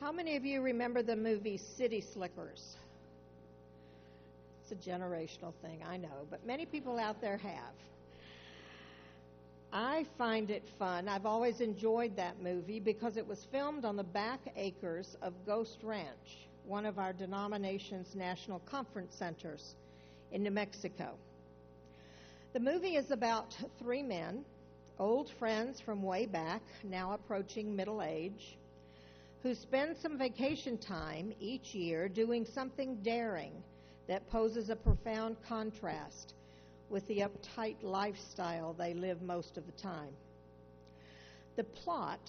How many of you remember the movie City Slickers? It's a generational thing, I know, but many people out there have. I find it fun. I've always enjoyed that movie because it was filmed on the back acres of Ghost Ranch, one of our denomination's national conference centers in New Mexico. The movie is about three men, old friends from way back, now approaching middle age, who spend some vacation time each year doing something daring that poses a profound contrast with the uptight lifestyle they live most of the time. The plot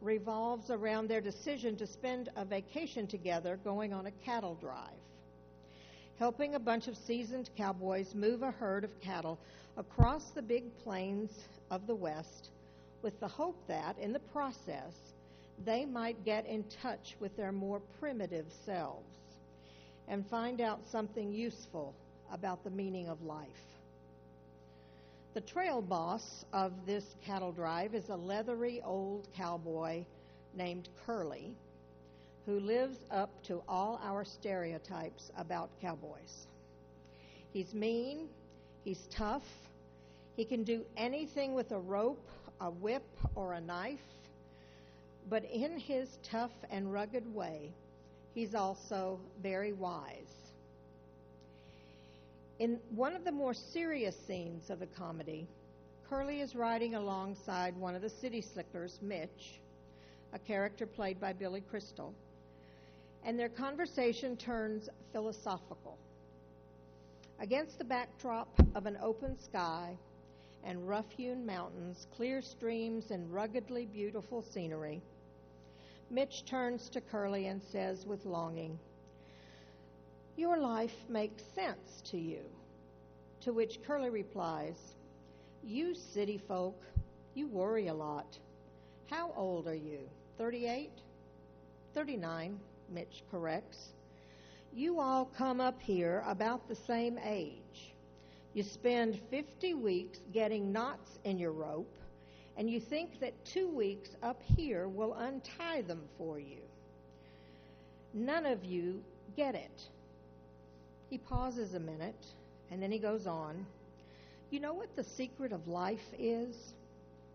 revolves around their decision to spend a vacation together going on a cattle drive, helping a bunch of seasoned cowboys move a herd of cattle across the big plains of the West with the hope that, in the process, they might get in touch with their more primitive selves and find out something useful about the meaning of life. The trail boss of this cattle drive is a leathery old cowboy named Curly who lives up to all our stereotypes about cowboys. He's mean, he's tough, he can do anything with a rope, a whip, or a knife, but in his tough and rugged way, he's also very wise. In one of the more serious scenes of the comedy, Curly is riding alongside one of the city slickers, Mitch, a character played by Billy Crystal, and their conversation turns philosophical. Against the backdrop of an open sky and rough hewn mountains, clear streams, and ruggedly beautiful scenery, Mitch turns to Curly and says with longing, Your life makes sense to you. To which Curly replies, You city folk, you worry a lot. How old are you? 38? 39, Mitch corrects. You all come up here about the same age. You spend 50 weeks getting knots in your rope and you think that two weeks up here will untie them for you. None of you get it. He pauses a minute and then he goes on. You know what the secret of life is?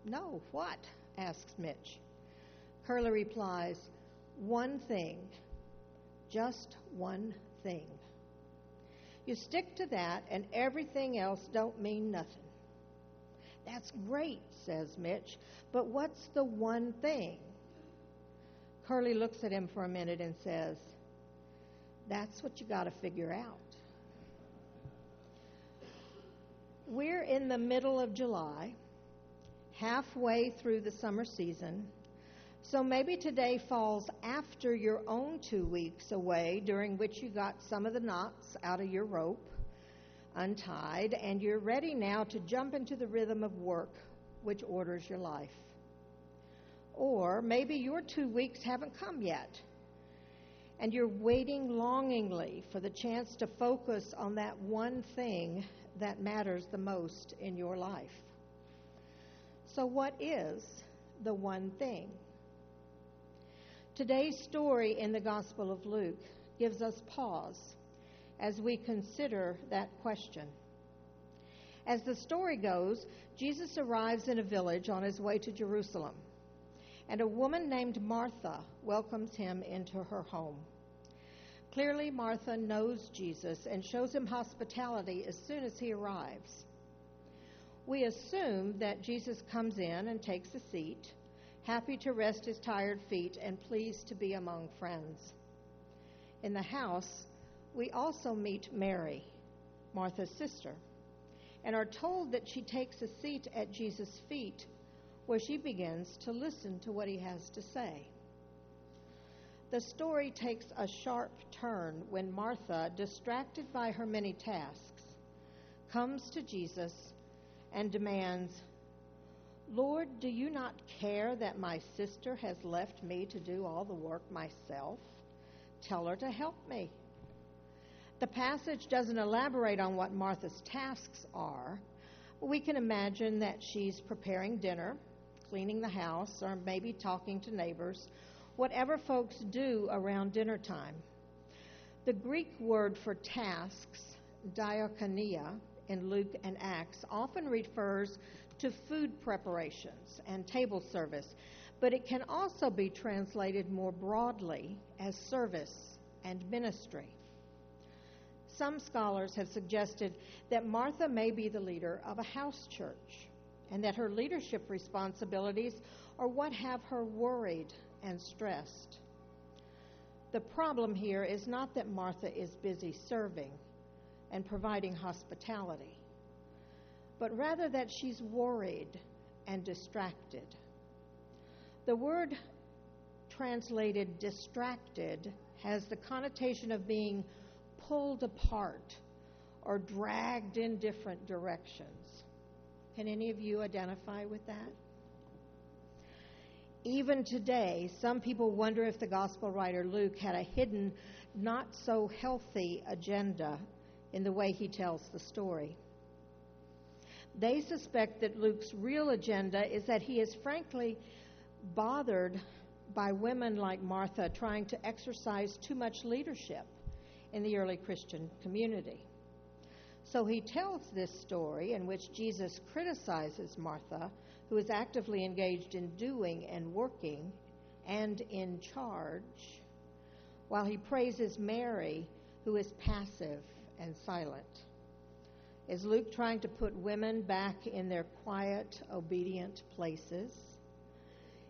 No, what? asks Mitch. Curly replies, One thing. Just one thing. You stick to that, and everything else don't mean nothing. That's great, says Mitch, but what's the one thing? Curly looks at him for a minute and says, That's what you got to figure out. We're in the middle of July, halfway through the summer season, so maybe today falls after your own two weeks away during which you got some of the knots out of your rope untied, and you're ready now to jump into the rhythm of work which orders your life. Or maybe your two weeks haven't come yet, and you're waiting longingly for the chance to focus on that one thing that matters the most in your life. So, what is the one thing? Today's story in the Gospel of Luke gives us pause as we consider that question. As the story goes, Jesus arrives in a village on his way to Jerusalem, and a woman named Martha welcomes him into her home. Clearly, Martha knows Jesus and shows him hospitality as soon as he arrives. We assume that Jesus comes in and takes a seat, happy to rest his tired feet and pleased to be among friends. In the house, we also meet Mary, Martha's sister, and are told that she takes a seat at Jesus' feet where she begins to listen to what he has to say. The story takes a sharp turn when Martha, distracted by her many tasks, comes to Jesus and demands, Lord, do you not care that my sister has left me to do all the work myself? Tell her to help me. The passage doesn't elaborate on what Martha's tasks are. We can imagine that she's preparing dinner, cleaning the house, or maybe talking to neighbors, whatever folks do around dinner time. The Greek word for tasks, diakonia, in Luke and Acts, often refers to food preparations and table service, but it can also be translated more broadly as service and ministry. Some scholars have suggested that Martha may be the leader of a house church and that her leadership responsibilities are what have her worried and stressed. The problem here is not that Martha is busy serving and providing hospitality, but rather that she's worried and distracted. The word translated distracted has the connotation of being pulled apart or dragged in different directions. Can any of you identify with that? Even today, some people wonder if the gospel writer Luke had a hidden, not so healthy agenda in the way he tells the story. They suspect that Luke's real agenda is that he is frankly bothered by women like Martha trying to exercise too much leadership in the early Christian community. So he tells this story in which Jesus criticizes Martha, who is actively engaged in doing and working and in charge, while he praises Mary, who is passive and silent. Is Luke trying to put women back in their quiet, obedient places?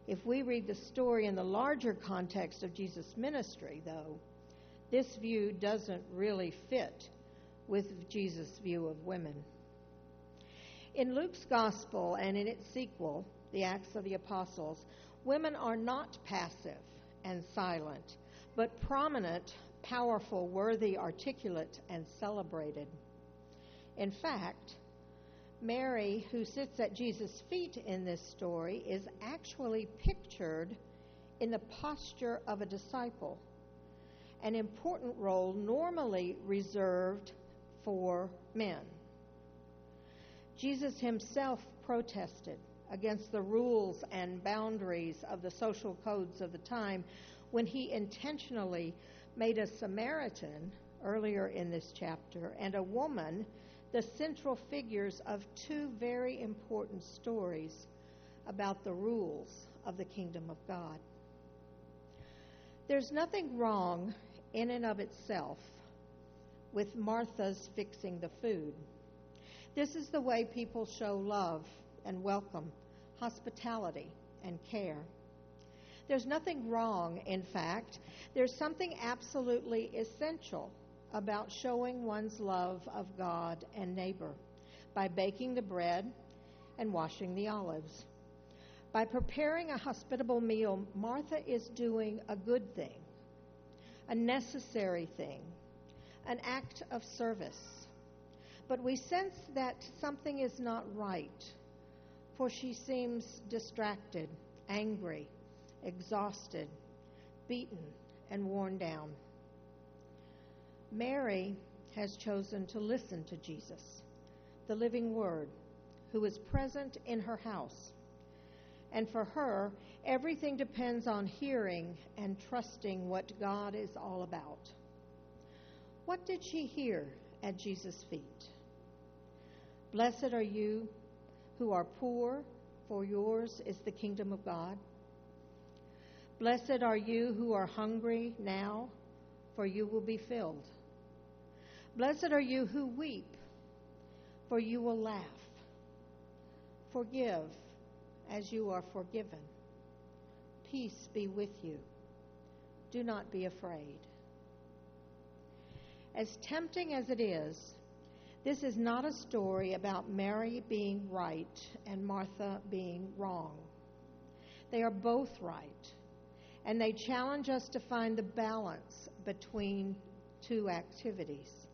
If we read the story in the larger context of Jesus' ministry, though, this view doesn't really fit with Jesus' view of women. In Luke's gospel and in its sequel, the Acts of the Apostles, women are not passive and silent, but prominent, powerful, worthy, articulate, and celebrated. In fact, Mary, who sits at Jesus' feet in this story, is actually pictured in the posture of a disciple an important role normally reserved for men. Jesus himself protested against the rules and boundaries of the social codes of the time when he intentionally made a Samaritan earlier in this chapter and a woman the central figures of two very important stories about the rules of the kingdom of God. There's nothing wrong in and of itself with Martha's fixing the food. This is the way people show love and welcome, hospitality and care. There's nothing wrong, in fact. There's something absolutely essential about showing one's love of God and neighbor by baking the bread and washing the olives. By preparing a hospitable meal, Martha is doing a good thing a necessary thing, an act of service. But we sense that something is not right, for she seems distracted, angry, exhausted, beaten, and worn down. Mary has chosen to listen to Jesus, the living Word, who is present in her house. And for her, Everything depends on hearing and trusting what God is all about. What did she hear at Jesus' feet? Blessed are you who are poor, for yours is the kingdom of God. Blessed are you who are hungry now, for you will be filled. Blessed are you who weep, for you will laugh. Forgive as you are forgiven. Peace be with you. Do not be afraid. As tempting as it is, this is not a story about Mary being right and Martha being wrong. They are both right, and they challenge us to find the balance between two activities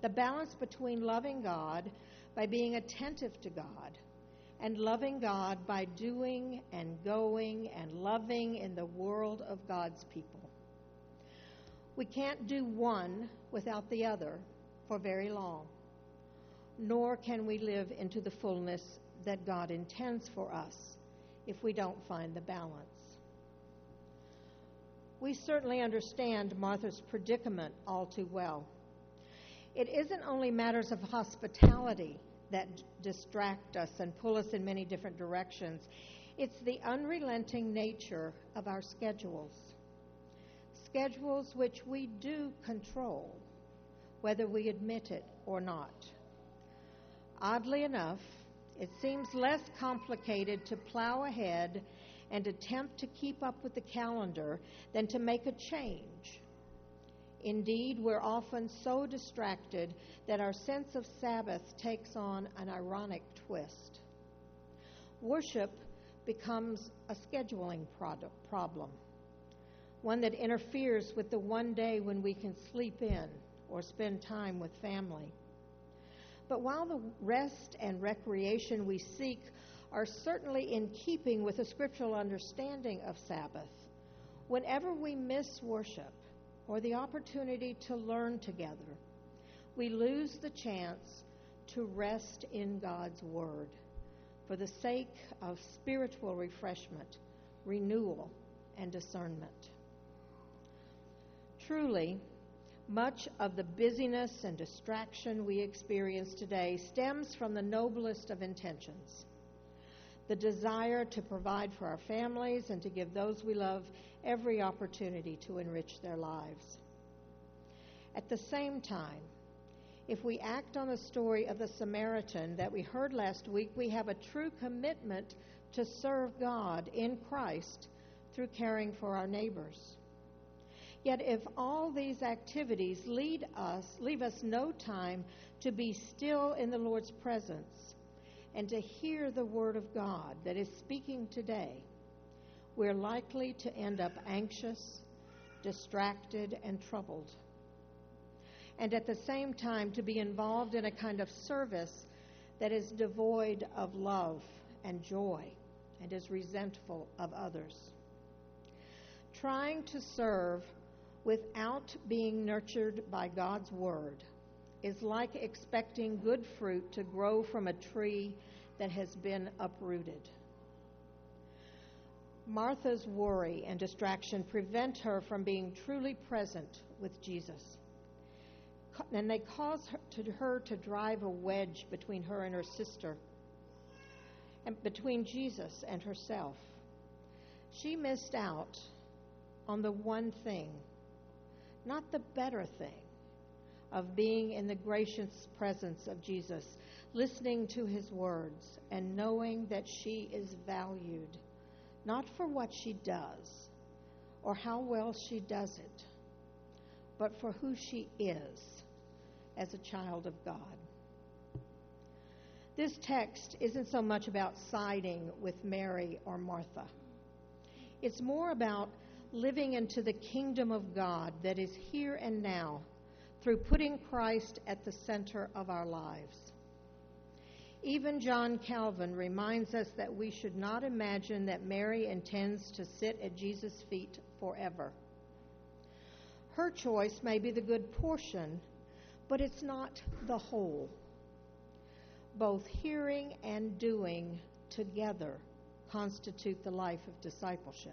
the balance between loving God by being attentive to God and loving God by doing and going and loving in the world of God's people. We can't do one without the other for very long, nor can we live into the fullness that God intends for us if we don't find the balance. we certainly understand Martha's predicament all too well. It isn't only matters of hospitality that distract us and pull us in many different directions, it's the unrelenting nature of our schedules. Schedules which we do control, whether we admit it or not. Oddly enough, it seems less complicated to plow ahead and attempt to keep up with the calendar than to make a change. Indeed, we're often so distracted that our sense of Sabbath takes on an ironic twist. Worship becomes a scheduling problem, one that interferes with the one day when we can sleep in or spend time with family. But while the rest and recreation we seek are certainly in keeping with a scriptural understanding of Sabbath, whenever we miss worship or the opportunity to learn together, we lose the chance to rest in God's Word for the sake of spiritual refreshment, renewal, and discernment. Truly, much of the busyness and distraction we experience today stems from the noblest of intentions the desire to provide for our families and to give those we love every opportunity to enrich their lives. At the same time, if we act on the story of the Samaritan that we heard last week, we have a true commitment to serve God in Christ through caring for our neighbors. Yet if all these activities lead us, leave us no time to be still in the Lord's presence and to hear the word of God that is speaking today, we're likely to end up anxious, distracted, and troubled. And at the same time, to be involved in a kind of service that is devoid of love and joy and is resentful of others. Trying to serve without being nurtured by God's Word is like expecting good fruit to grow from a tree that has been uprooted. Martha's worry and distraction prevent her from being truly present with Jesus. And they cause her to, her to drive a wedge between her and her sister, and between Jesus and herself. She missed out on the one thing not the better thing of being in the gracious presence of Jesus, listening to his words, and knowing that she is valued, not for what she does or how well she does it, but for who she is as a child of God. This text isn't so much about siding with Mary or Martha. It's more about living into the kingdom of God that is here and now through putting Christ at the center of our lives. Even John Calvin reminds us that we should not imagine that Mary intends to sit at Jesus' feet forever. Her choice may be the good portion, but it's not the whole. Both hearing and doing together constitute the life of discipleship.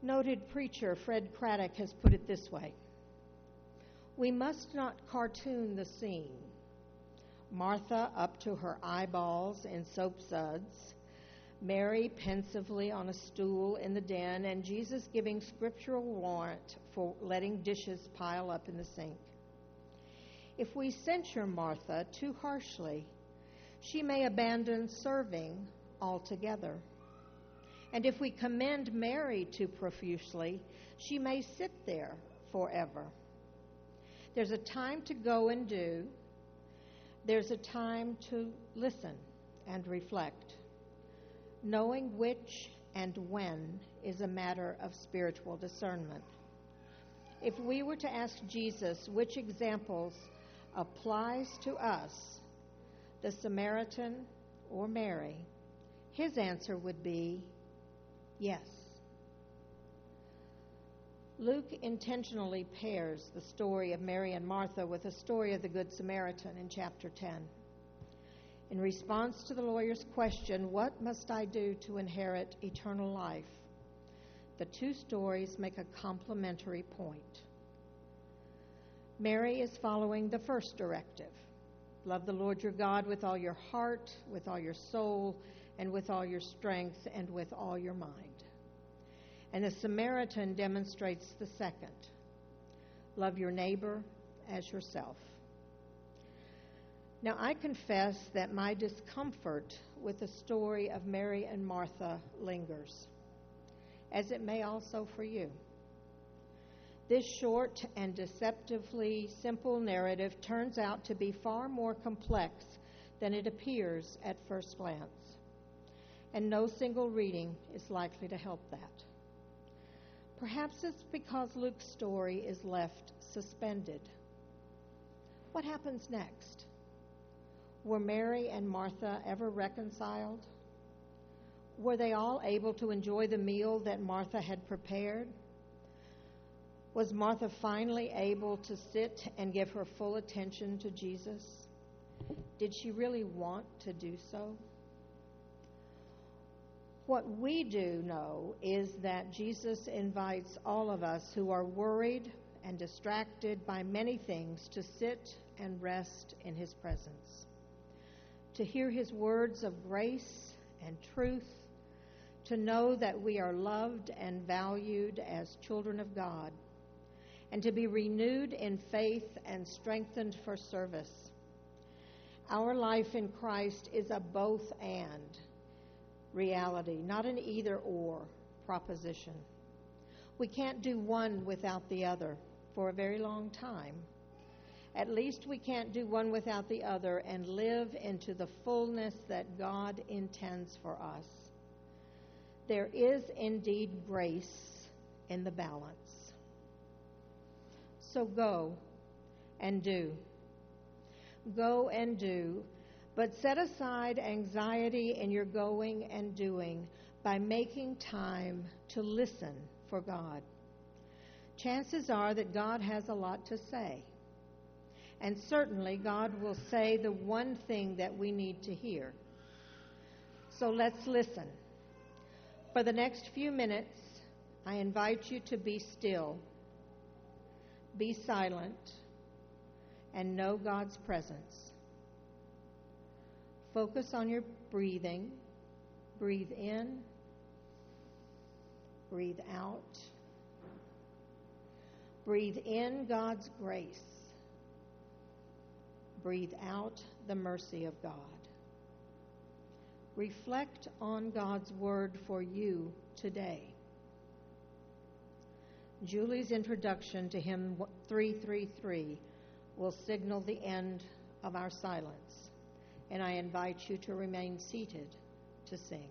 Noted preacher Fred Craddock has put it this way We must not cartoon the scene. Martha up to her eyeballs in soap suds, Mary pensively on a stool in the den, and Jesus giving scriptural warrant for letting dishes pile up in the sink. If we censure Martha too harshly, she may abandon serving altogether. And if we commend Mary too profusely, she may sit there forever. There's a time to go and do, there's a time to listen and reflect. Knowing which and when is a matter of spiritual discernment. If we were to ask Jesus which examples applies to us, the Samaritan or Mary, his answer would be Yes. Luke intentionally pairs the story of Mary and Martha with the story of the Good Samaritan in chapter 10. In response to the lawyer's question, What must I do to inherit eternal life? the two stories make a complementary point. Mary is following the first directive love the Lord your God with all your heart, with all your soul, and with all your strength, and with all your mind. And the Samaritan demonstrates the second love your neighbor as yourself. Now, I confess that my discomfort with the story of Mary and Martha lingers, as it may also for you. This short and deceptively simple narrative turns out to be far more complex than it appears at first glance, and no single reading is likely to help that. Perhaps it's because Luke's story is left suspended. What happens next? Were Mary and Martha ever reconciled? Were they all able to enjoy the meal that Martha had prepared? Was Martha finally able to sit and give her full attention to Jesus? Did she really want to do so? What we do know is that Jesus invites all of us who are worried and distracted by many things to sit and rest in his presence, to hear his words of grace and truth, to know that we are loved and valued as children of God and to be renewed in faith and strengthened for service. Our life in Christ is a both and reality, not an either or proposition. We can't do one without the other for a very long time. At least we can't do one without the other and live into the fullness that God intends for us. There is indeed grace in the balance. So go and do. Go and do. But set aside anxiety in your going and doing by making time to listen for God. Chances are that God has a lot to say. And certainly, God will say the one thing that we need to hear. So let's listen. For the next few minutes, I invite you to be still be silent, and know God's presence. Focus on your breathing. Breathe in, breathe out. Breathe in God's grace. Breathe out the mercy of God. Reflect on God's word for you today. Julie's introduction to hymn 333 will signal the end of our silence, and I invite you to remain seated to sing.